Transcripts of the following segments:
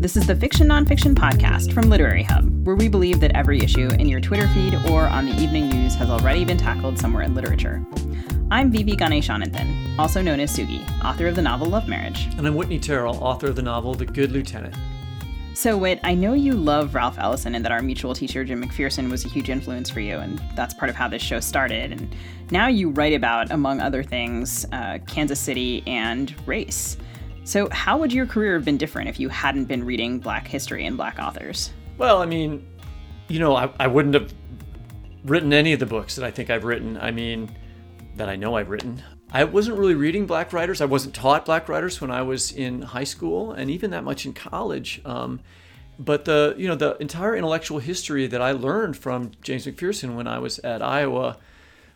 this is the Fiction Nonfiction Podcast from Literary Hub, where we believe that every issue in your Twitter feed or on the evening news has already been tackled somewhere in literature. I'm Vivi Ganeshananthan, also known as Sugi, author of the novel Love Marriage. And I'm Whitney Terrell, author of the novel The Good Lieutenant. So, Whit, I know you love Ralph Ellison and that our mutual teacher, Jim McPherson, was a huge influence for you, and that's part of how this show started. And now you write about, among other things, uh, Kansas City and race. So, how would your career have been different if you hadn't been reading Black history and Black authors? Well, I mean, you know, I, I wouldn't have written any of the books that I think I've written. I mean, that I know I've written. I wasn't really reading Black writers. I wasn't taught Black writers when I was in high school, and even that much in college. Um, but the you know the entire intellectual history that I learned from James McPherson when I was at Iowa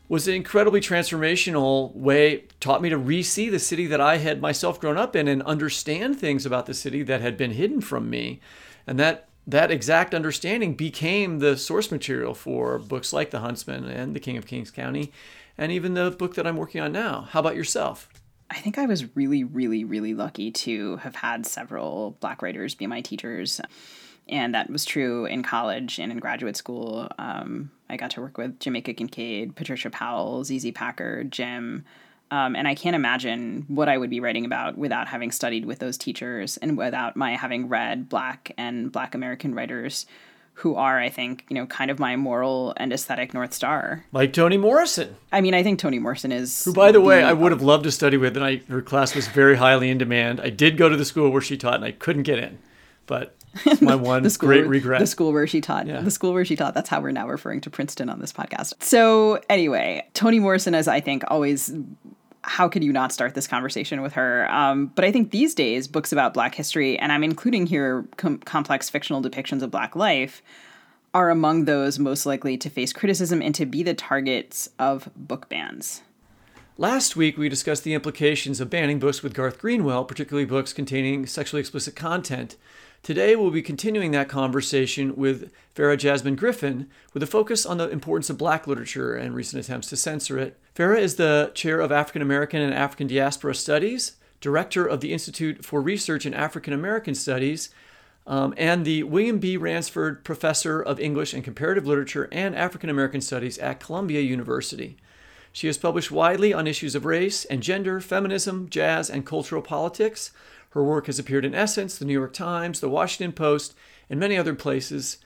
was an incredibly transformational way taught me to re-see the city that I had myself grown up in and understand things about the city that had been hidden from me and that that exact understanding became the source material for books like The Huntsman and The King of Kings County and even the book that I'm working on now. How about yourself? I think I was really, really, really lucky to have had several Black writers be my teachers. And that was true in college and in graduate school. Um, I got to work with Jamaica Kincaid, Patricia Powell, ZZ Packer, Jim. Um, and I can't imagine what I would be writing about without having studied with those teachers and without my having read Black and Black American writers who are, I think, you know, kind of my moral and aesthetic North Star. Like Toni Morrison. I mean, I think Toni Morrison is. Who, by the, the way, I would have loved to study with, and I, her class was very highly in demand. I did go to the school where she taught, and I couldn't get in. But it's my one the school, great regret. The school where she taught. Yeah. The school where she taught. That's how we're now referring to Princeton on this podcast. So, anyway, Toni Morrison is, I think, always how could you not start this conversation with her? Um, but I think these days, books about Black history, and I'm including here com- complex fictional depictions of Black life, are among those most likely to face criticism and to be the targets of book bans. Last week, we discussed the implications of banning books with Garth Greenwell, particularly books containing sexually explicit content. Today, we'll be continuing that conversation with Farah Jasmine Griffin with a focus on the importance of black literature and recent attempts to censor it. Farah is the chair of African American and African Diaspora Studies, director of the Institute for Research in African American Studies, um, and the William B. Ransford Professor of English and Comparative Literature and African American Studies at Columbia University. She has published widely on issues of race and gender, feminism, jazz, and cultural politics. Her work has appeared in Essence, the New York Times, the Washington Post, and many other places.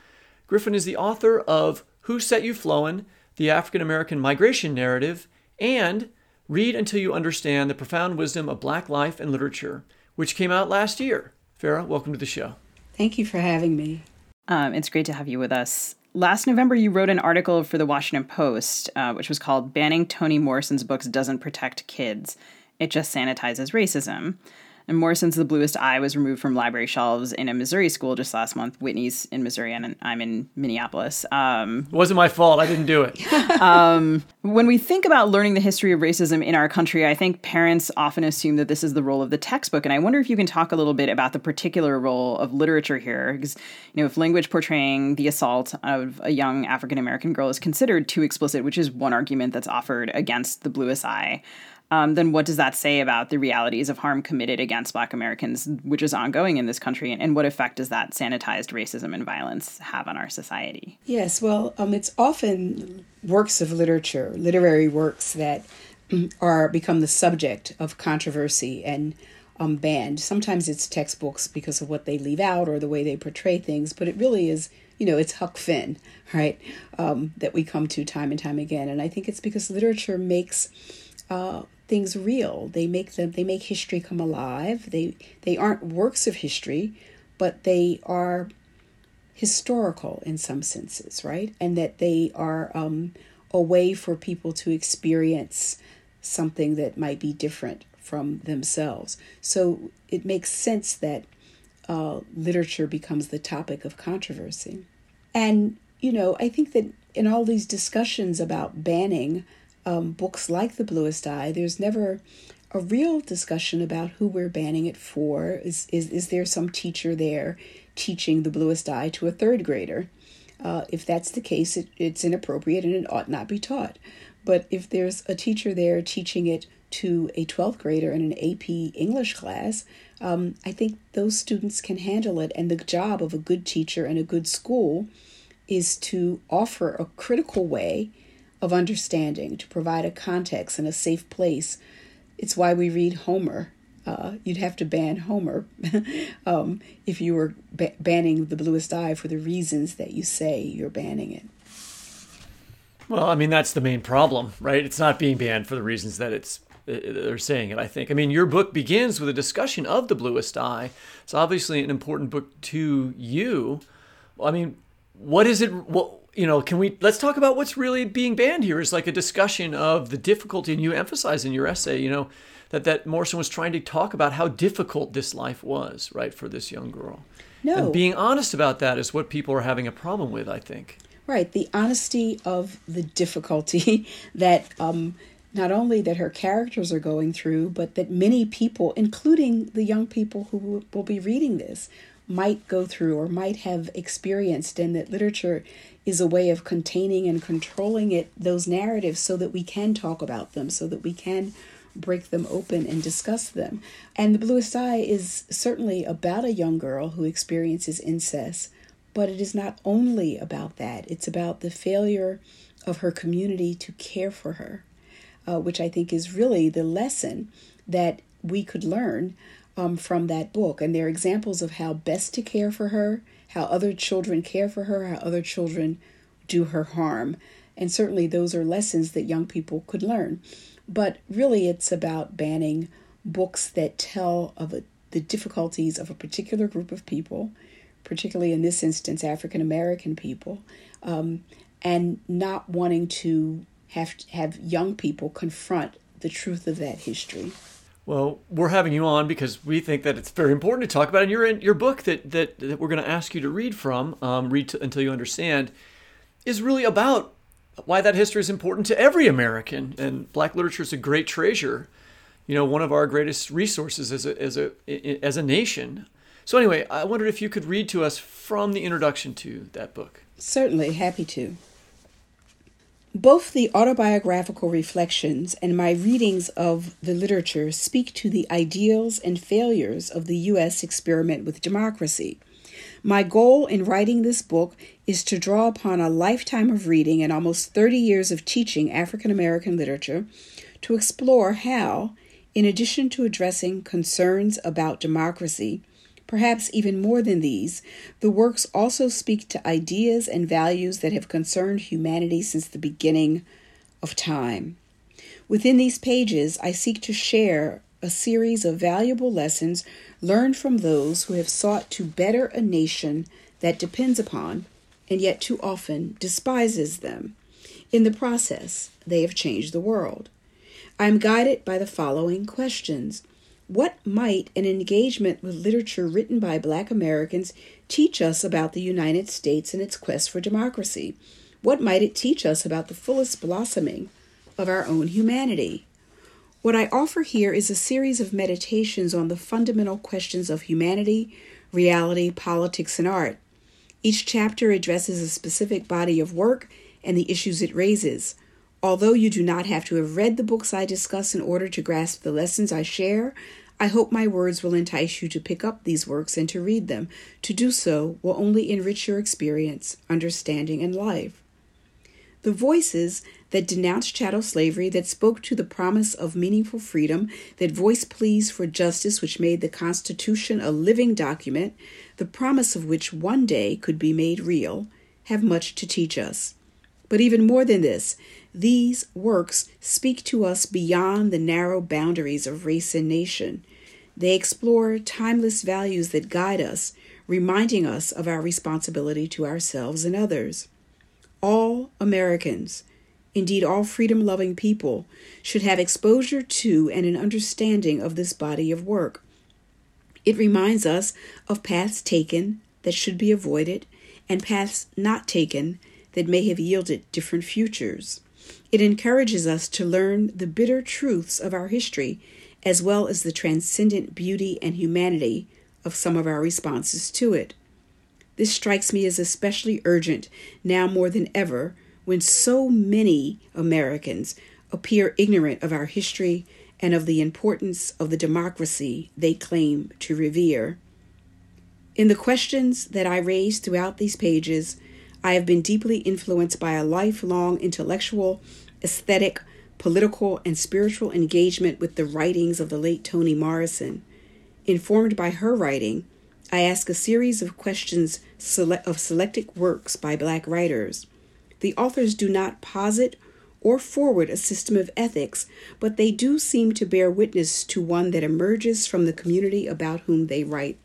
Griffin is the author of Who Set You Flowin', The African American Migration Narrative, and Read Until You Understand the Profound Wisdom of Black Life and Literature, which came out last year. Farah, welcome to the show. Thank you for having me. Um, it's great to have you with us. Last November, you wrote an article for the Washington Post, uh, which was called Banning Toni Morrison's Books Doesn't Protect Kids. It Just Sanitizes Racism. And more since The Bluest Eye was removed from library shelves in a Missouri school just last month. Whitney's in Missouri and I'm in Minneapolis. Um, it wasn't my fault. I didn't do it. um, when we think about learning the history of racism in our country, I think parents often assume that this is the role of the textbook. And I wonder if you can talk a little bit about the particular role of literature here. Because, you know, if language portraying the assault of a young African American girl is considered too explicit, which is one argument that's offered against The Bluest Eye um, then what does that say about the realities of harm committed against Black Americans, which is ongoing in this country, and, and what effect does that sanitized racism and violence have on our society? Yes, well, um, it's often works of literature, literary works that mm, are become the subject of controversy and um, banned. Sometimes it's textbooks because of what they leave out or the way they portray things, but it really is, you know, it's Huck Finn, right, um, that we come to time and time again. And I think it's because literature makes uh, things real. They make them they make history come alive. They they aren't works of history, but they are historical in some senses, right? And that they are um, a way for people to experience something that might be different from themselves. So it makes sense that uh, literature becomes the topic of controversy. And, you know, I think that in all these discussions about banning um, books like The Bluest Eye, there's never a real discussion about who we're banning it for. Is, is, is there some teacher there teaching The Bluest Eye to a third grader? Uh, if that's the case, it, it's inappropriate and it ought not be taught. But if there's a teacher there teaching it to a 12th grader in an AP English class, um, I think those students can handle it. And the job of a good teacher and a good school is to offer a critical way of understanding, to provide a context and a safe place. It's why we read Homer. Uh, you'd have to ban Homer um, if you were ba- banning the bluest eye for the reasons that you say you're banning it. Well, I mean that's the main problem, right? It's not being banned for the reasons that it's they're saying it. I think. I mean, your book begins with a discussion of the bluest eye. It's obviously an important book to you. I mean, what is it? What you know, can we let's talk about what's really being banned here is like a discussion of the difficulty and you emphasize in your essay, you know, that that Morrison was trying to talk about how difficult this life was, right, for this young girl. No. And being honest about that is what people are having a problem with, I think. Right, the honesty of the difficulty that um, not only that her characters are going through, but that many people, including the young people who will be reading this, might go through or might have experienced, and that literature is a way of containing and controlling it those narratives so that we can talk about them so that we can break them open and discuss them. And the bluest eye is certainly about a young girl who experiences incest but it is not only about that. It's about the failure of her community to care for her uh, which i think is really the lesson that we could learn um, from that book and there are examples of how best to care for her how other children care for her, how other children do her harm. And certainly those are lessons that young people could learn. But really, it's about banning books that tell of a, the difficulties of a particular group of people, particularly in this instance, African American people, um, and not wanting to have have young people confront the truth of that history. Well, we're having you on because we think that it's very important to talk about. And you're in your book that that, that we're going to ask you to read from, um, read to, until you understand, is really about why that history is important to every American. And Black literature is a great treasure, you know, one of our greatest resources as a as a as a nation. So anyway, I wondered if you could read to us from the introduction to that book. Certainly, happy to. Both the autobiographical reflections and my readings of the literature speak to the ideals and failures of the U.S. experiment with democracy. My goal in writing this book is to draw upon a lifetime of reading and almost 30 years of teaching African American literature to explore how, in addition to addressing concerns about democracy, Perhaps even more than these, the works also speak to ideas and values that have concerned humanity since the beginning of time. Within these pages, I seek to share a series of valuable lessons learned from those who have sought to better a nation that depends upon and yet too often despises them. In the process, they have changed the world. I am guided by the following questions What might an engagement with literature written by Black Americans teach us about the United States and its quest for democracy? What might it teach us about the fullest blossoming of our own humanity? What I offer here is a series of meditations on the fundamental questions of humanity, reality, politics, and art. Each chapter addresses a specific body of work and the issues it raises. Although you do not have to have read the books I discuss in order to grasp the lessons I share, I hope my words will entice you to pick up these works and to read them. To do so will only enrich your experience, understanding, and life. The voices that denounced chattel slavery, that spoke to the promise of meaningful freedom, that voiced pleas for justice, which made the Constitution a living document, the promise of which one day could be made real, have much to teach us. But even more than this, these works speak to us beyond the narrow boundaries of race and nation. They explore timeless values that guide us, reminding us of our responsibility to ourselves and others. All Americans, indeed all freedom loving people, should have exposure to and an understanding of this body of work. It reminds us of paths taken that should be avoided and paths not taken that may have yielded different futures. It encourages us to learn the bitter truths of our history, as well as the transcendent beauty and humanity of some of our responses to it. This strikes me as especially urgent now more than ever when so many Americans appear ignorant of our history and of the importance of the democracy they claim to revere. In the questions that I raise throughout these pages, I have been deeply influenced by a lifelong intellectual, aesthetic, political, and spiritual engagement with the writings of the late Toni Morrison. Informed by her writing, I ask a series of questions of selected works by Black writers. The authors do not posit or forward a system of ethics, but they do seem to bear witness to one that emerges from the community about whom they write.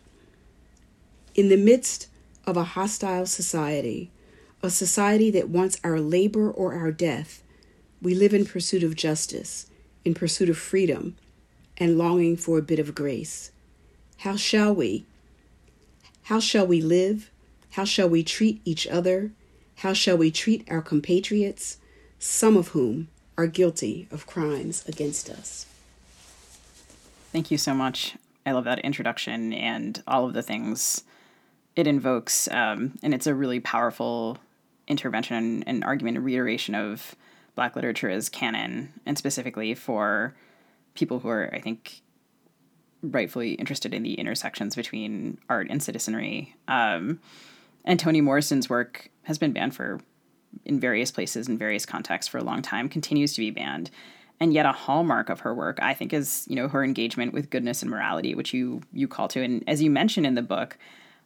In the midst of a hostile society, a society that wants our labor or our death, we live in pursuit of justice, in pursuit of freedom, and longing for a bit of grace. How shall we? How shall we live? How shall we treat each other? How shall we treat our compatriots, some of whom are guilty of crimes against us? Thank you so much. I love that introduction and all of the things it invokes. Um, and it's a really powerful intervention and argument and reiteration of Black literature as canon, and specifically for people who are, I think, rightfully interested in the intersections between art and citizenry. Um, and Toni Morrison's work has been banned for in various places in various contexts for a long time, continues to be banned. And yet a hallmark of her work, I think, is, you know, her engagement with goodness and morality, which you you call to. And as you mentioned in the book,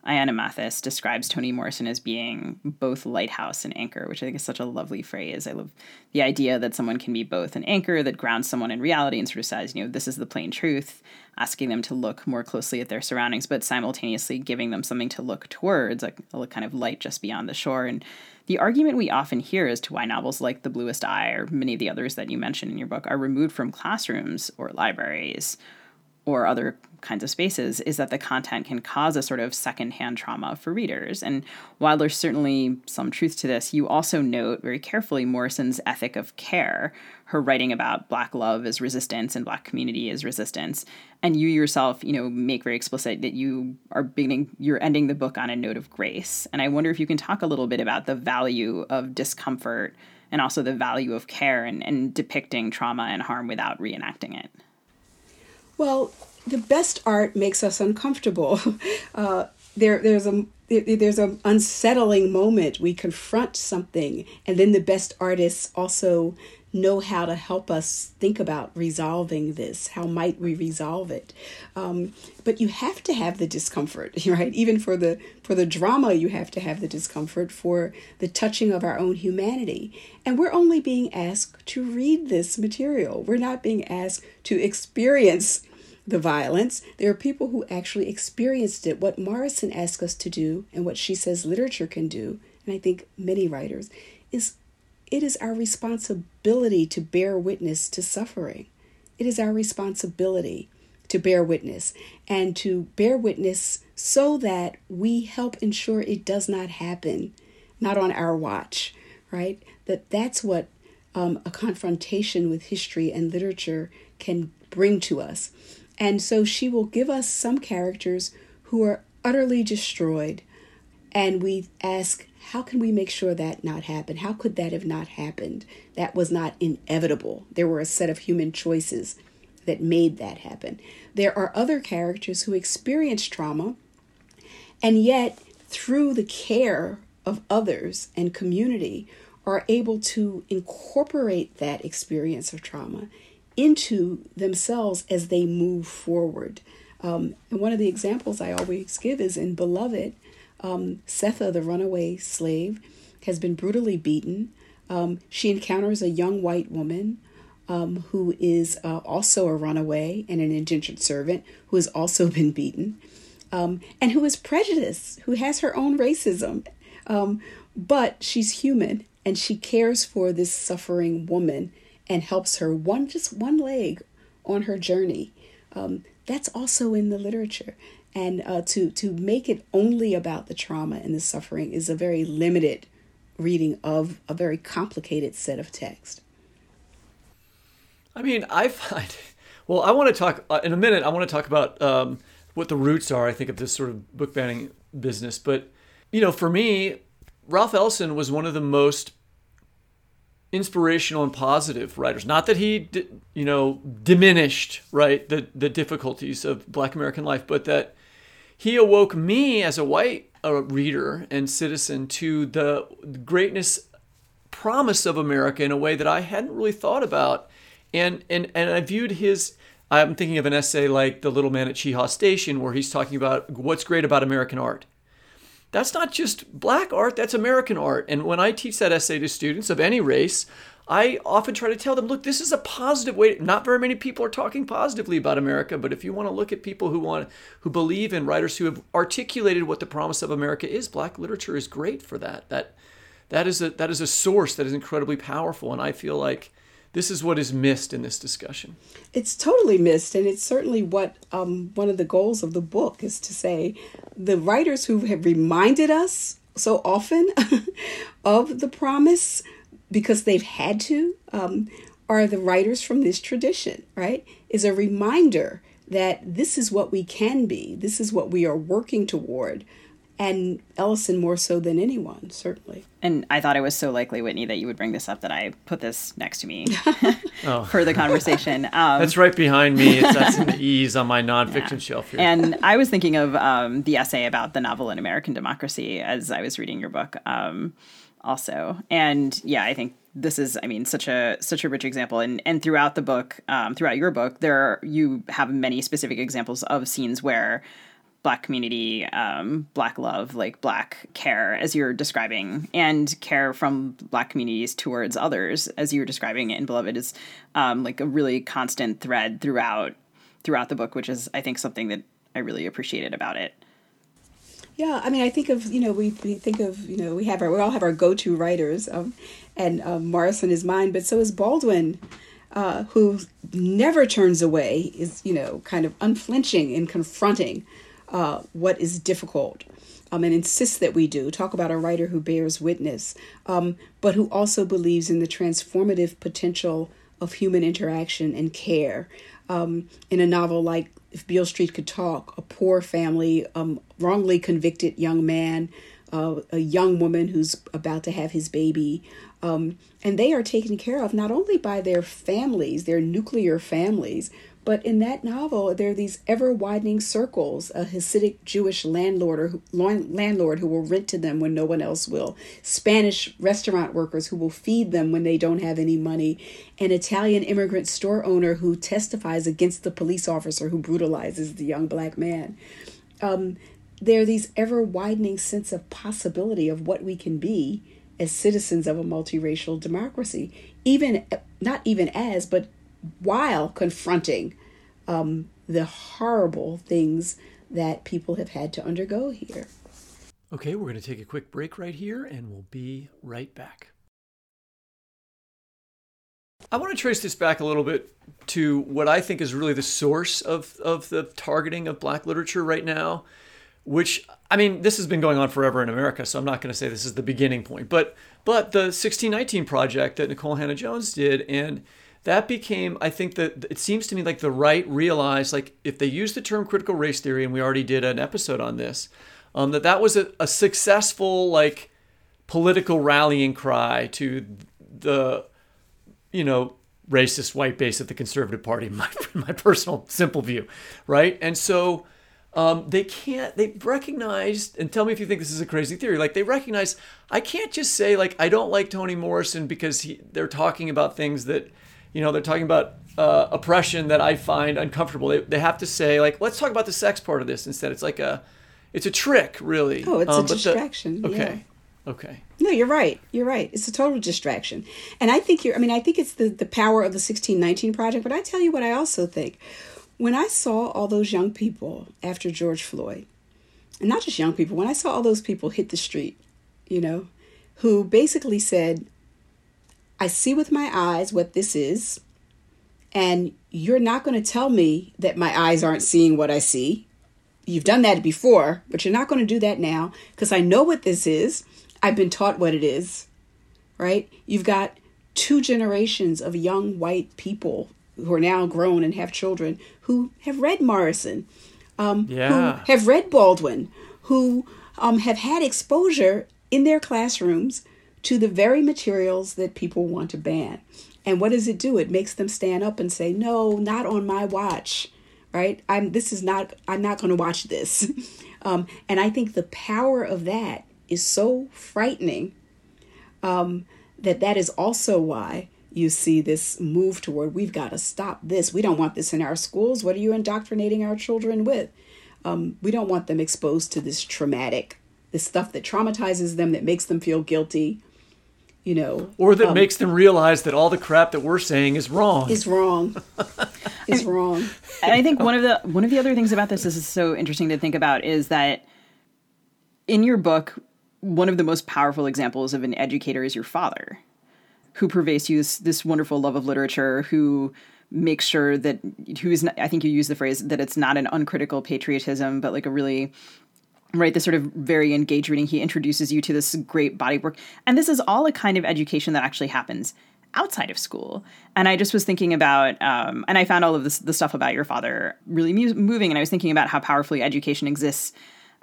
Ayana Mathis describes Toni Morrison as being both lighthouse and anchor, which I think is such a lovely phrase. I love the idea that someone can be both an anchor that grounds someone in reality and sort of says, you know, this is the plain truth, asking them to look more closely at their surroundings, but simultaneously giving them something to look towards, like a kind of light just beyond the shore. And the argument we often hear as to why novels like The Bluest Eye or many of the others that you mentioned in your book are removed from classrooms or libraries or other kinds of spaces is that the content can cause a sort of secondhand trauma for readers. And while there's certainly some truth to this, you also note very carefully Morrison's ethic of care, her writing about Black love as resistance and Black community as resistance. And you yourself, you know, make very explicit that you are beginning, you're ending the book on a note of grace. And I wonder if you can talk a little bit about the value of discomfort and also the value of care and, and depicting trauma and harm without reenacting it. Well, the best art makes us uncomfortable. Uh, there, there's a there's an unsettling moment. We confront something, and then the best artists also know how to help us think about resolving this. How might we resolve it? Um, but you have to have the discomfort, right? Even for the for the drama, you have to have the discomfort for the touching of our own humanity. And we're only being asked to read this material. We're not being asked to experience the violence. There are people who actually experienced it. What Morrison asks us to do, and what she says literature can do, and I think many writers, is it is our responsibility to bear witness to suffering. It is our responsibility to bear witness and to bear witness so that we help ensure it does not happen, not on our watch, right? That that's what um, a confrontation with history and literature can bring to us. And so she will give us some characters who are utterly destroyed. And we ask, how can we make sure that not happen? How could that have not happened? That was not inevitable. There were a set of human choices that made that happen. There are other characters who experience trauma, and yet, through the care of others and community, are able to incorporate that experience of trauma into themselves as they move forward. Um, and one of the examples I always give is in Beloved, um, Sethe, the runaway slave, has been brutally beaten. Um, she encounters a young white woman um, who is uh, also a runaway and an indentured servant who has also been beaten um, and who is prejudiced, who has her own racism. Um, but she's human and she cares for this suffering woman and helps her one just one leg on her journey. Um, that's also in the literature. And uh, to to make it only about the trauma and the suffering is a very limited reading of a very complicated set of text. I mean, I find. Well, I want to talk uh, in a minute. I want to talk about um, what the roots are. I think of this sort of book banning business, but you know, for me, Ralph Ellison was one of the most inspirational and positive writers. Not that he, you know, diminished right the the difficulties of Black American life, but that he awoke me as a white reader and citizen to the greatness promise of America in a way that I hadn't really thought about, and and and I viewed his. I'm thinking of an essay like The Little Man at Chehaw Station, where he's talking about what's great about American art that's not just black art, that's American art. And when I teach that essay to students of any race, I often try to tell them, look, this is a positive way. Not very many people are talking positively about America, but if you want to look at people who want who believe in writers who have articulated what the promise of America is, black literature is great for that. That that is a that is a source that is incredibly powerful. And I feel like this is what is missed in this discussion. It's totally missed, and it's certainly what um, one of the goals of the book is to say the writers who have reminded us so often of the promise because they've had to um, are the writers from this tradition, right? Is a reminder that this is what we can be, this is what we are working toward and Ellison more so than anyone, certainly. And I thought it was so likely, Whitney, that you would bring this up that I put this next to me oh. for the conversation. Um, that's right behind me. It's, that's in the ease on my nonfiction yeah. shelf here. And I was thinking of um, the essay about the novel in American Democracy as I was reading your book, um, also. And yeah, I think this is, I mean, such a such a rich example. And and throughout the book, um, throughout your book, there are, you have many specific examples of scenes where black community um, black love like black care as you're describing and care from black communities towards others as you're describing it in beloved is um, like a really constant thread throughout throughout the book which is i think something that i really appreciated about it. Yeah, I mean, I think of you know we, we think of you know we have our we all have our go to writers, um, and um, Morrison is mine, but so is Baldwin, uh, who never turns away, is you know kind of unflinching in confronting uh, what is difficult um, and insists that we do. Talk about a writer who bears witness, um, but who also believes in the transformative potential of human interaction and care. Um, in a novel like If Beale Street Could Talk, a poor family, um, wrongly convicted young man, uh, a young woman who's about to have his baby. Um, and they are taken care of not only by their families, their nuclear families, but in that novel, there are these ever widening circles a Hasidic Jewish landlord, or, landlord who will rent to them when no one else will, Spanish restaurant workers who will feed them when they don't have any money, an Italian immigrant store owner who testifies against the police officer who brutalizes the young black man. Um, there are these ever widening sense of possibility of what we can be as citizens of a multiracial democracy, even not even as, but while confronting um, the horrible things that people have had to undergo here. Okay, we're going to take a quick break right here and we'll be right back. I want to trace this back a little bit to what I think is really the source of, of the targeting of black literature right now, which I mean, this has been going on forever in America, so I'm not going to say this is the beginning point, but but the 1619 project that Nikole Hannah-Jones did and that became i think that it seems to me like the right realized like if they use the term critical race theory and we already did an episode on this um, that that was a, a successful like political rallying cry to the you know racist white base of the conservative party my, my personal simple view right? And so um, they can't they recognized and tell me if you think this is a crazy theory like they recognize i can't just say like i don't like toni morrison because he, they're talking about things that you know they're talking about uh, oppression that i find uncomfortable. They, they have to say like let's talk about the sex part of this instead. It's like a it's a trick really. Oh it's um, a distraction the, okay yeah. okay. No you're right. You're right. It's a total distraction. And i think you're i mean i think it's the, the power of the 1619 project but i tell you what i also think. When I saw all those young people after George Floyd, and not just young people, when I saw all those people hit the street, you know, who basically said, I see with my eyes what this is, and you're not going to tell me that my eyes aren't seeing what I see. You've done that before, but you're not going to do that now because I know what this is. I've been taught what it is, right? You've got two generations of young white people who are now grown and have children who have read Morrison, um, yeah. who have read Baldwin, who um, have had exposure in their classrooms to the very materials that people want to ban. And what does it do? It makes them stand up and say, "No, not on my watch." Right? I'm. This is not. I'm not going to watch this. um, and I think the power of that is so frightening. Um, that that is also why you see this move toward we've got to stop this. We don't want this in our schools. What are you indoctrinating our children with? Um, we don't want them exposed to this traumatic, this stuff that traumatizes them, that makes them feel guilty, you know, or that um, makes them realize that all the crap that we're saying is wrong. Is wrong. is wrong. And I think one of the one of the other things about this this is so interesting to think about is that in your book, one of the most powerful examples of an educator is your father who pervades you this, this wonderful love of literature, who makes sure that who is I think you use the phrase that it's not an uncritical patriotism, but like a really right this sort of very engaged reading. He introduces you to this great body work, and this is all a kind of education that actually happens outside of school. And I just was thinking about, um, and I found all of this the stuff about your father really mu- moving, and I was thinking about how powerfully education exists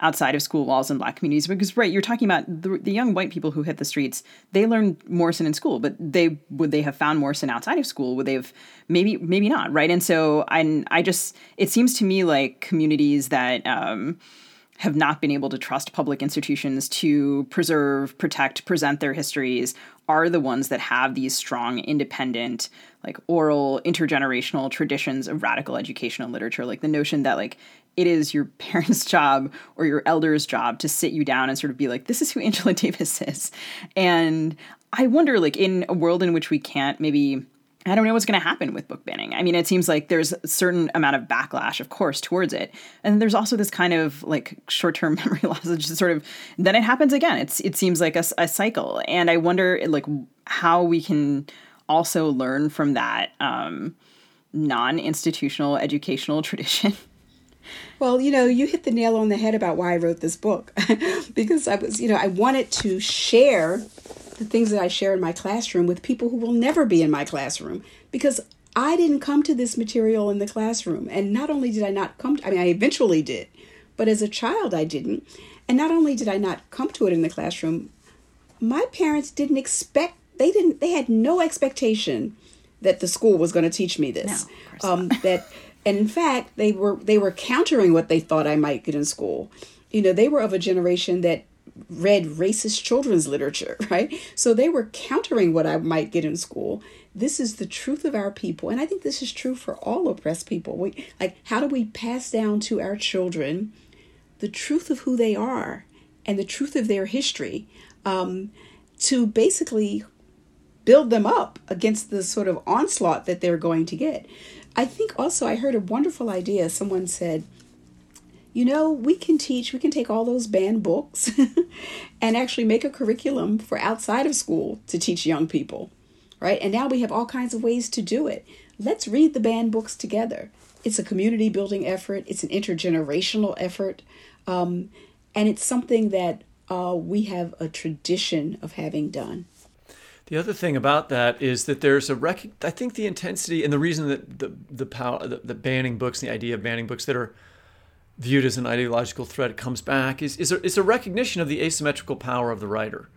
outside of school walls in black communities because right you're talking about the, the, young white people who hit the streets they learned morrison in school but they would they have found morrison outside of school would they have maybe maybe not right and so i i just it seems to me like communities that um, have not been able to trust public institutions to preserve, protect, present their histories are the ones that have these strong, independent, like oral, intergenerational traditions of radical educational literature. Like the notion that, like, it is your parents' job or your elders' job to sit you down and sort of be like, this is who Angela Davis is. And I wonder, like, in a world in which we can't maybe. I don't know what's going to happen with book banning. I mean, it seems like there's a certain amount of backlash, of course, towards it, and there's also this kind of like short-term memory loss. It's just sort of then it happens again. It's it seems like a, a cycle, and I wonder like how we can also learn from that um, non-institutional educational tradition Well, you know, you hit the nail on the head about why I wrote this book. because I was, you know, I wanted to share the things that I share in my classroom with people who will never be in my classroom. Because I didn't come to this material in the classroom. And not only did I not come, to, I mean, I eventually did, but as a child, I didn't. And not only did I not come to it in the classroom, my parents didn't expect, they didn't, they had no expectation that the school was going to teach me this. No, um, that and in fact they were they were countering what they thought i might get in school you know they were of a generation that read racist children's literature right? So they were countering what i might get in school. This is the truth of our people. And i think this is true for all oppressed people. We like how do we pass down to our children the truth of who they are and the truth of their history um, to basically build them up against the sort of onslaught that they're going to get? I think also I heard a wonderful idea. Someone said, you know, we can teach, we can take all those banned books and actually make a curriculum for outside of school to teach young people. right? And now we have all kinds of ways to do it. Let's read the banned books together. It's a community building effort, it's an intergenerational effort, um, and it's something that uh, we have a tradition of having done. The other thing about that is that there's a rec. I think the intensity and the reason that the the power the, the banning books, the idea of banning books that are viewed as an ideological threat comes back is is a, is a recognition of the asymmetrical power of the writer.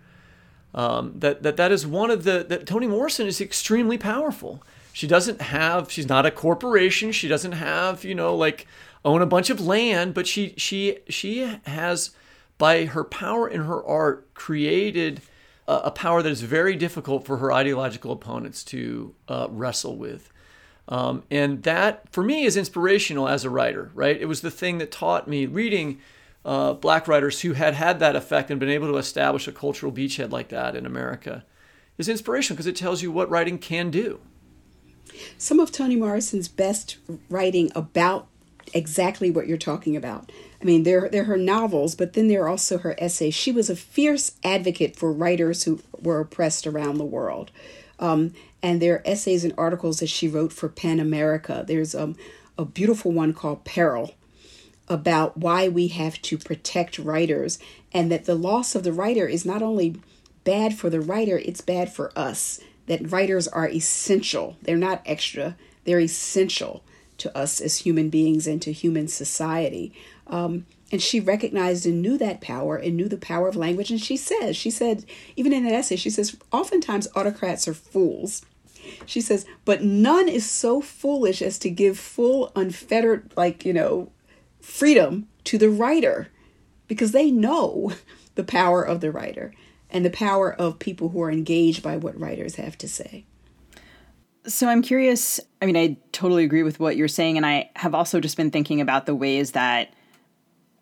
Um, that that that is one of the that Toni Morrison is extremely powerful. She doesn't have she's not a corporation. She doesn't have you know like own a bunch of land, but she she she has by her power in her art created a, a power that is very difficult for her ideological opponents to uh, wrestle with. Um, and that, for me, is inspirational as a writer, right? It was the thing that taught me reading uh, black writers who had had that effect and been able to establish a cultural beachhead like that in America is inspirational because it tells you what writing can do. Some of Toni Morrison's best writing about exactly what you're talking about. I mean, they're, they're her novels, but then there are also her essays. She was a fierce advocate for writers who were oppressed around the world. Um, and there are essays and articles that she wrote for PEN America. There's um, a beautiful one called Peril about why we have to protect writers and that the loss of the writer is not only bad for the writer, it's bad for us. That writers are essential, they're not extra, they're essential to us as human beings and to human society. Um, and she recognized and knew that power and knew the power of language. And she says, she said, even in that essay, she says, oftentimes autocrats are fools. She says, but none is so foolish as to give full, unfettered, like, you know, freedom to the writer because they know the power of the writer and the power of people who are engaged by what writers have to say. So I'm curious. I mean, I totally agree with what you're saying. And I have also just been thinking about the ways that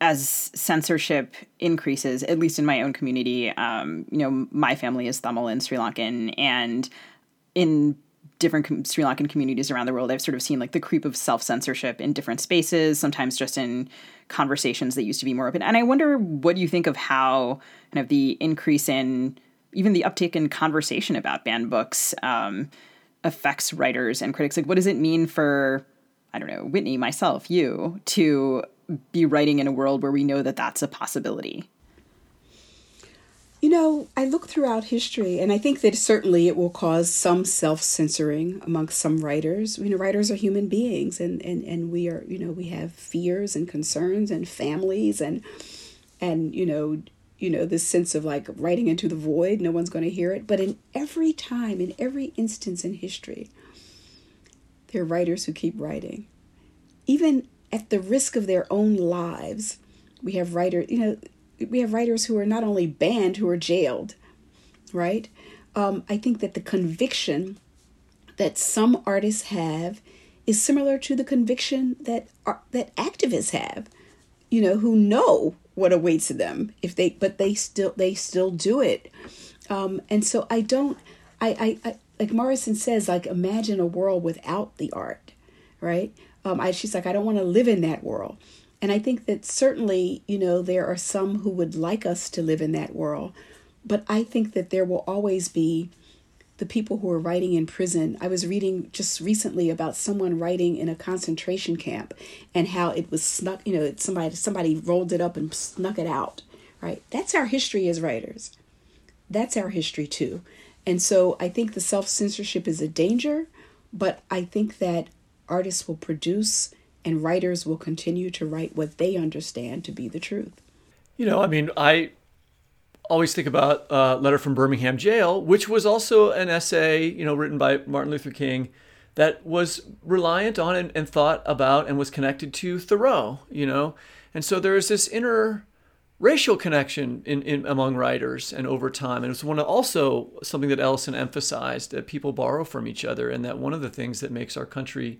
as censorship increases, at least in my own community, um, you know, my family is Tamil and Sri Lankan, and in different Sri Lankan communities around the world, I've sort of seen like the creep of self censorship in different spaces, sometimes just in conversations that used to be more open. And I wonder what you think of how kind of the increase in even the uptick in conversation about banned books um, affects writers and critics. Like, what does it mean for, I don't know, Whitney, myself, you, to be writing in a world where we know that that's a possibility? Know, I look throughout history and I think that certainly it will cause some self censoring amongst some writers. You know, writers are human beings and, and, and we are, you know, we have fears and concerns and families and, and, you know, you know, this sense of like writing into the void, no one's going to hear it. But in every time, in every instance in history, there are writers who keep writing. Even at the risk of their own lives, we have writers, you know, we have writers who are not only banned, who are jailed, right? Um, I think that the conviction that some artists have is similar to the conviction that uh, that activists have, you know, who know what awaits them if they, but they still they still do it, um, and so I don't, I, I, I like Morrison says, like imagine a world without the art, right? Um, I, she's like, I don't want to live in that world. And I think that certainly, you know, there are some who would like us to live in that world. But I think that there will always be the people who are writing in prison. I was reading just recently about someone writing in a concentration camp and how it was snuck, you know, somebody somebody rolled it up and snuck it out, right? That's our history as writers. That's our history too. And so I think the self-censorship is a danger, but I think that artists will produce and writers will continue to write what they understand to be the truth. You know, I mean, I always think about uh, Letter from Birmingham Jail, which was also an essay, you know, written by Martin Luther King that was reliant on and, and thought about and was connected to Thoreau, you know. And so there is this inner racial connection in, in among writers and over time. And it's one of also something that Ellison emphasized that people borrow from each other and that one of the things that makes our country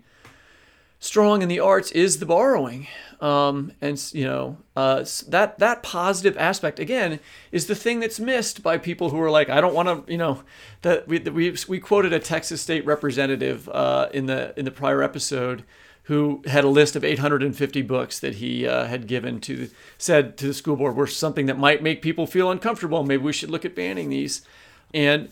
strong in the arts is the borrowing. Um, and you know uh, that that positive aspect again is the thing that's missed by people who are like I don't want to you know that we, we we quoted a Texas state representative uh, in the in the prior episode who had a list of 850 books that he uh, had given to said to the school board were something that might make people feel uncomfortable. Maybe we should look at banning these. And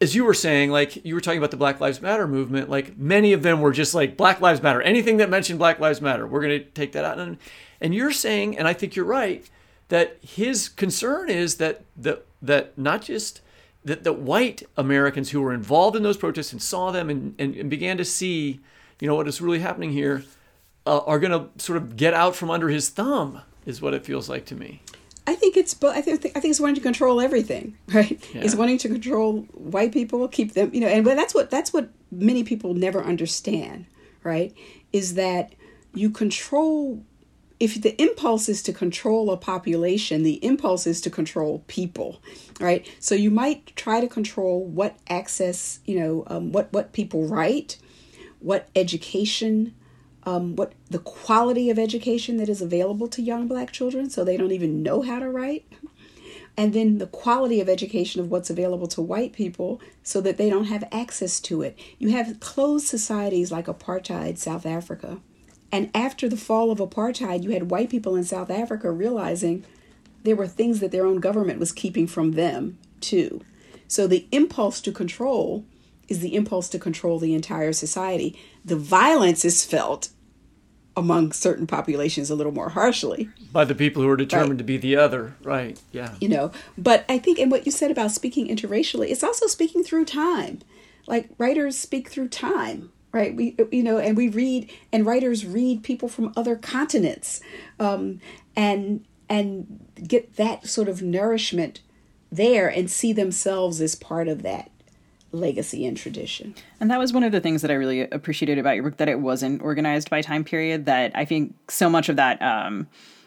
as you were saying, like you were talking about the Black Lives Matter movement, like many of them were just like Black Lives Matter. Anything that mentioned Black Lives Matter, we're going to take that out. And, and you're saying, and I think you're right, that his concern is that the, that not just that the white Americans who were involved in those protests and saw them and, and, and began to see, you know, what is really happening here, uh, are going to sort of get out from under his thumb, is what it feels like to me. I think it's but I think I think it's wanting to control everything, right? Yeah. It's wanting to control white people, keep them, you know, and that's what that's what many people never understand, right? Is that you control if the impulse is to control a population, the impulse is to control people, right? So you might try to control what access, you know, um, what what people write, what education um, what the quality of education that is available to young black children so they don't even know how to write. And then the quality of education of what's available to white people so that they don't have access to it. You have closed societies like apartheid south africa. And after the fall of apartheid you had white people in south africa realizing there were things that their own government was keeping from them too. So the impulse to control is the impulse to control the entire society. The violence is felt among certain populations a little more harshly. By the people who are determined right. to be the other right yeah. You know but i think and what you said about speaking interracially it's also speaking through time. Like writers speak through time right? We you know and we read and writers read people from other continents um, and and get that sort of nourishment there and see themselves as part of that legacy and tradition. And that was one of the things that I really appreciated about your book that it wasn't organized by time period. That I think so much of that, um,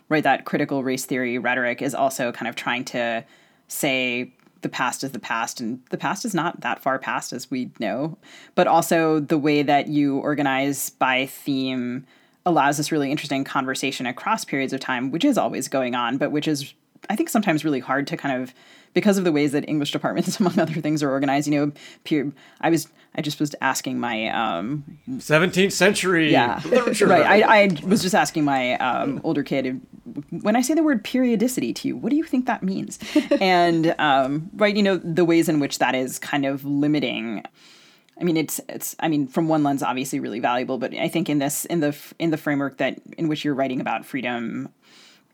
right, that critical race theory rhetoric is also kind of trying to say the past is the past and the past is not that far past as we know but also the way that you organize by theme allows this really interesting conversation across periods of time which is always going on but which is i think sometimes really hard to kind of because of the ways that English departments, among other things, are organized. You know, peer, I was I just was asking my um, 17th century yeah right. I, I was just asking my um, older kid when I say the word periodicity to you, what do you think that means? and um, right, you know, the ways in which that is kind of limiting. I mean, it's it's. I mean, from one lens, obviously, really valuable. But I think in this in the in the framework that in which you're writing about freedom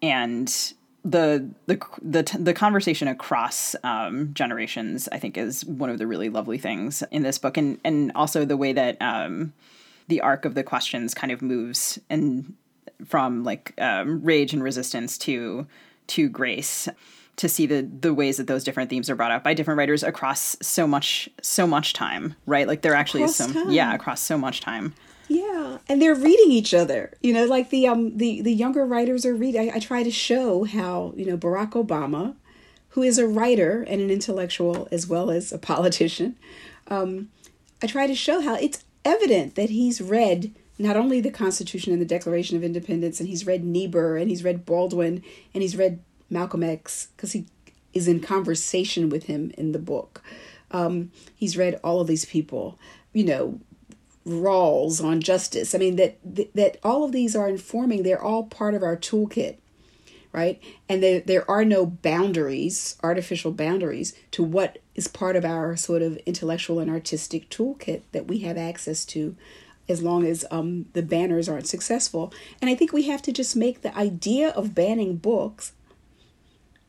and the the the the conversation across um, generations, I think, is one of the really lovely things in this book, and and also the way that um, the arc of the questions kind of moves and from like um, rage and resistance to to grace to see the the ways that those different themes are brought up by different writers across so much so much time right? Like there actually across is time. yeah across so much time yeah, and they're reading each other. You know, like the um the the younger writers are reading. I, I try to show how you know Barack Obama, who is a writer and an intellectual as well as a politician, um, I try to show how it's evident that he's read not only the Constitution and the Declaration of Independence, and he's read Niebuhr and he's read Baldwin and he's read Malcolm X because he is in conversation with him in the book. Um, he's read all of these people, you know, Rawls on justice. I mean that that all of these are informing. They're all part of our toolkit, right? And there there are no boundaries, artificial boundaries to what is part of our sort of intellectual and artistic toolkit that we have access to, as long as um, the banners aren't successful. And I think we have to just make the idea of banning books.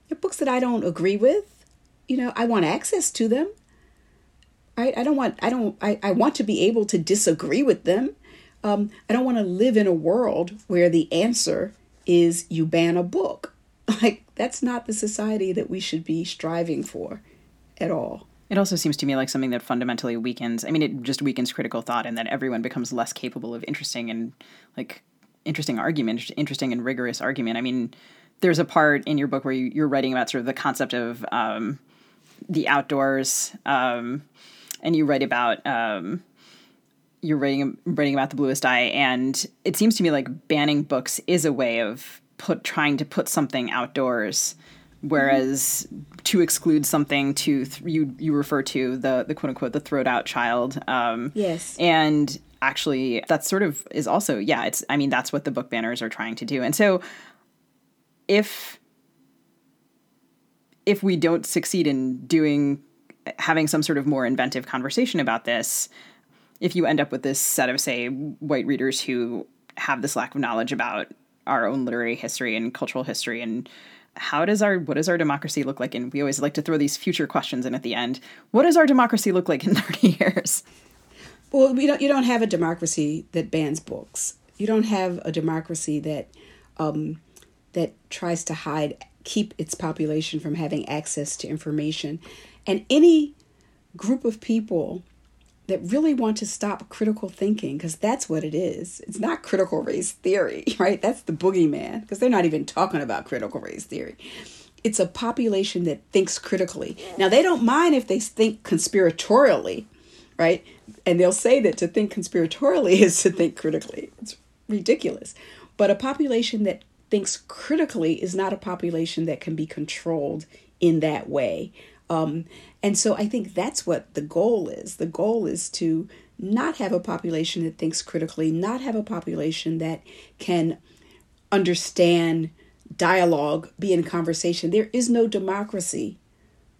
They're books that I don't agree with. You know, I want access to them. I, I don't want I don't I, I want to be able to disagree with them. Um, I don't want to live in a world where the answer is you ban a book. Like that's not the society that we should be striving for at all. It also seems to me like something that fundamentally weakens. I mean, it just weakens critical thought, and that everyone becomes less capable of interesting and like interesting argument, interesting and rigorous argument. I mean, there's a part in your book where you, are writing about sort of the concept of um, the outdoors. Um, and you write about um, you're writing writing about the bluest eye, and it seems to me like banning books is a way of put trying to put something outdoors whereas mm-hmm. to exclude something to th- you you refer to the the quote unquote the throat out child um, yes and actually that sort of is also yeah it's i mean that's what the book banners are trying to do and so if if we don't succeed in doing having some sort of more inventive conversation about this, if you end up with this set of, say, white readers who have this lack of knowledge about our own literary history and cultural history and how does our what does our democracy look like? And we always like to throw these future questions in at the end. What does our democracy look like in 30 years? Well we don't you don't have a democracy that bans books. You don't have a democracy that um, that tries to hide keep its population from having access to information and any group of people that really want to stop critical thinking because that's what it is. It's not critical race theory, right? That's the boogeyman because they're not even talking about critical race theory. It's a population that thinks critically. Now, they don't mind if they think conspiratorially, right? And they'll say that to think conspiratorially is to think critically. It's ridiculous. But a population that thinks critically is not a population that can be controlled in that way. Um, and so I think that's what the goal is. The goal is to not have a population that thinks critically, not have a population that can understand dialogue, be in conversation. There is no democracy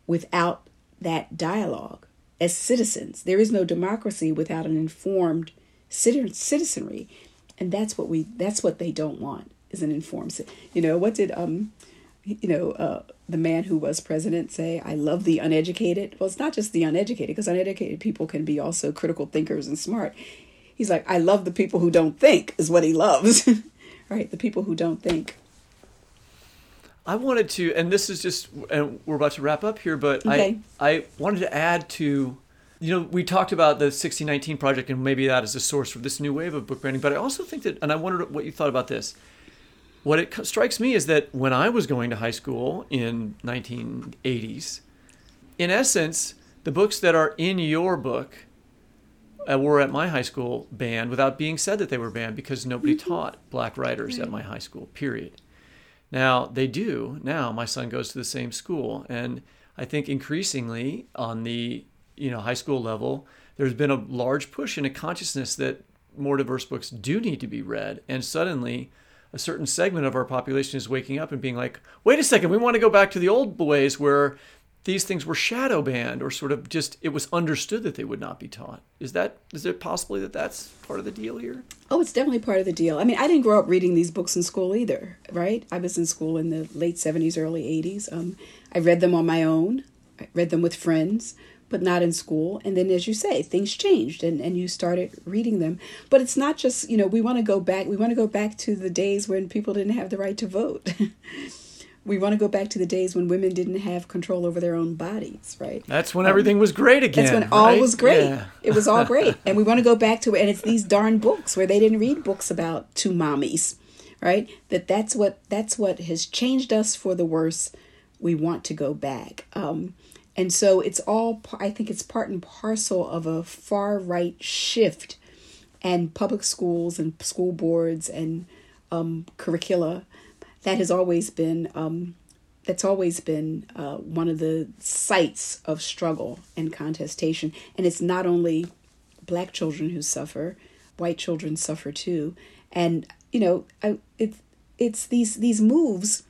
without that dialogue. As citizens, there is no democracy without an informed citizenry, and that's what we that's what they don't want is an informed. You know what did um you know, uh, the man who was president say, I love the uneducated. Well, it's not just the uneducated, because uneducated people can be also critical thinkers and smart. He's like, I love the people who don't think, is what he loves. right? The people who don't think. I wanted to, and this is just, and we're about to wrap up here, but okay. I, I wanted to add to, you know, we talked about the 1619 project and maybe that is a source for this new wave of book branding, but I also think that, and I wondered what you thought about this what it strikes me is that when I was going to high school in 1980s, in essence, the books that are in your book uh, were at my high school banned without being said that they were banned because nobody mm-hmm. taught black writers at my high school. Period. Now they do. Now my son goes to the same school, and I think increasingly on the you know high school level, there's been a large push and a consciousness that more diverse books do need to be read, and suddenly a certain segment of our population is waking up and being like, wait a second, we want to go back to the old ways where these things were shadow banned or sort of just it was understood that they would not be taught. Is that is it possibly that that's part of the deal here? Oh, it's definitely part of the deal. I mean, I didn't grow up reading these books in school either, right? I was in school in the late 70s, early 80s. Um, I read them on my own. I read them with friends but not in school. And then, as you say, things changed and, and you started reading them. But it's not just, you know, we want to go back, we want to go back to the days when people didn't have the right to vote. we want to go back to the days when women didn't have control over their own bodies, right? That's when um, everything was great again. That's when right? all was great. Yeah. It was all great. and we want to go back to it. And it's these darn books where they didn't read books about two mommies, right? That that's what that's what has changed us for the worse. We want to go back. Um, and so it's all, I think it's part and parcel of a far right shift and public schools and school boards and um, curricula. That has always been, um, that's always been uh, one of the sites of struggle and contestation. And it's not only black children who suffer, white children suffer too. And, you know, I, it's, it's these, these moves,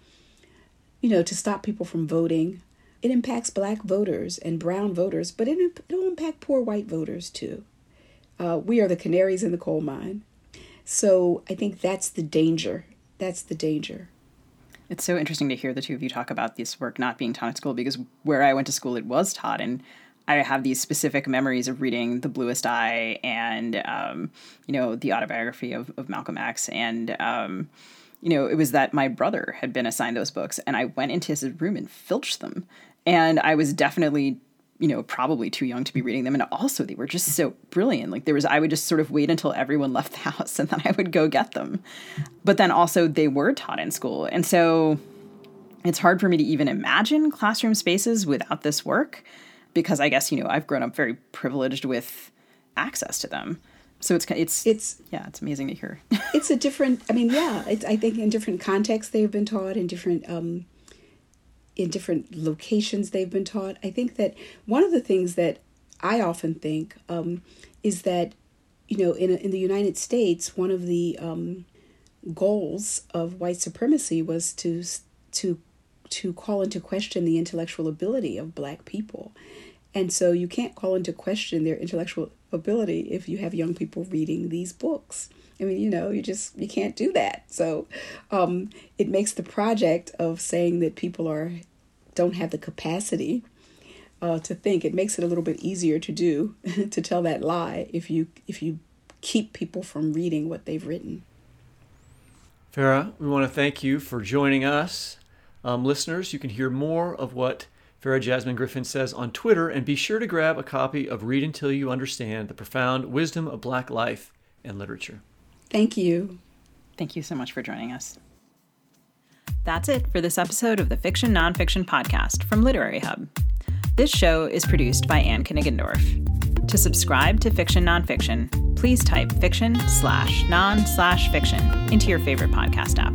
you know, to stop people from voting, it impacts black voters and brown voters, but it, it'll impact poor white voters too. Uh, we are the canaries in the coal mine. So I think that's the danger. That's the danger. It's so interesting to hear the two of you talk about this work not being taught at school because where I went to school, it was taught. And I have these specific memories of reading The Bluest Eye and, um, you know, the autobiography of, of Malcolm X. And, um, you know, it was that my brother had been assigned those books and I went into his room and filched them and I was definitely you know probably too young to be reading them. And also they were just so brilliant. Like there was i would just sort of wait until everyone left the house and then i would go get them. But then also they were taught in school. And so it's hard for me to even imagine classroom spaces without this work because i guess you know i've grown up very privileged with access to them. So it's it's it's yeah it's amazing to hear. It's a different i mean yeah It's i think in different contexts they've been taught in different um in different locations they've been taught. I think that one of the things that I often think um, is that, you know, in, in the United States, one of the um, goals of white supremacy was to to to call into question the intellectual ability of black people. And so you can't call into question their intellectual ability if you have young people reading these books. I mean, you know, you just you can't do that. So um, it makes the project of saying that people are don't have the capacity uh, to think. It makes it a little bit easier to do to tell that lie if you if you keep people from reading what they've written. Farah, we want to thank you for joining us. Um, listeners, you can hear more of what Farah Jasmine Griffin says on Twitter, and be sure to grab a copy of Read Until You Understand The Profound Wisdom of Black Life and Literature. Thank you. Thank you so much for joining us. That's it for this episode of the Fiction Nonfiction Podcast from Literary Hub. This show is produced by Anne Kniggendorf. To subscribe to Fiction Nonfiction, please type fiction slash non slash fiction into your favorite podcast app.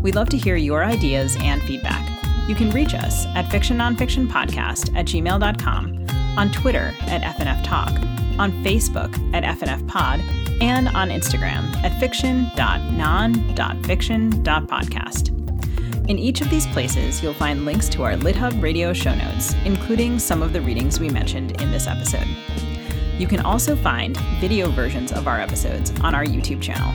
We'd love to hear your ideas and feedback. You can reach us at fictionnonfictionpodcast at gmail.com, on Twitter at FNF Talk, on Facebook at FNF Pod, and on Instagram at fiction.non.fiction.podcast. In each of these places, you'll find links to our LitHub radio show notes, including some of the readings we mentioned in this episode. You can also find video versions of our episodes on our YouTube channel.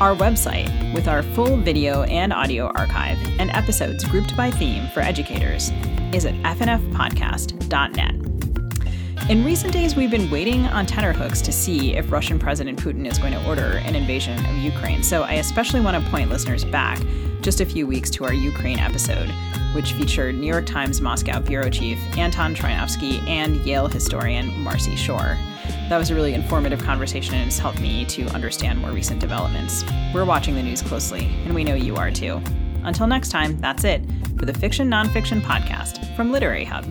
Our website, with our full video and audio archive and episodes grouped by theme for educators, is at fnfpodcast.net. In recent days, we've been waiting on tenterhooks to see if Russian President Putin is going to order an invasion of Ukraine. So I especially want to point listeners back just a few weeks to our Ukraine episode, which featured New York Times Moscow bureau chief Anton Troianovski and Yale historian Marci Shore. That was a really informative conversation and has helped me to understand more recent developments. We're watching the news closely, and we know you are too. Until next time, that's it for the Fiction Nonfiction Podcast from Literary Hub.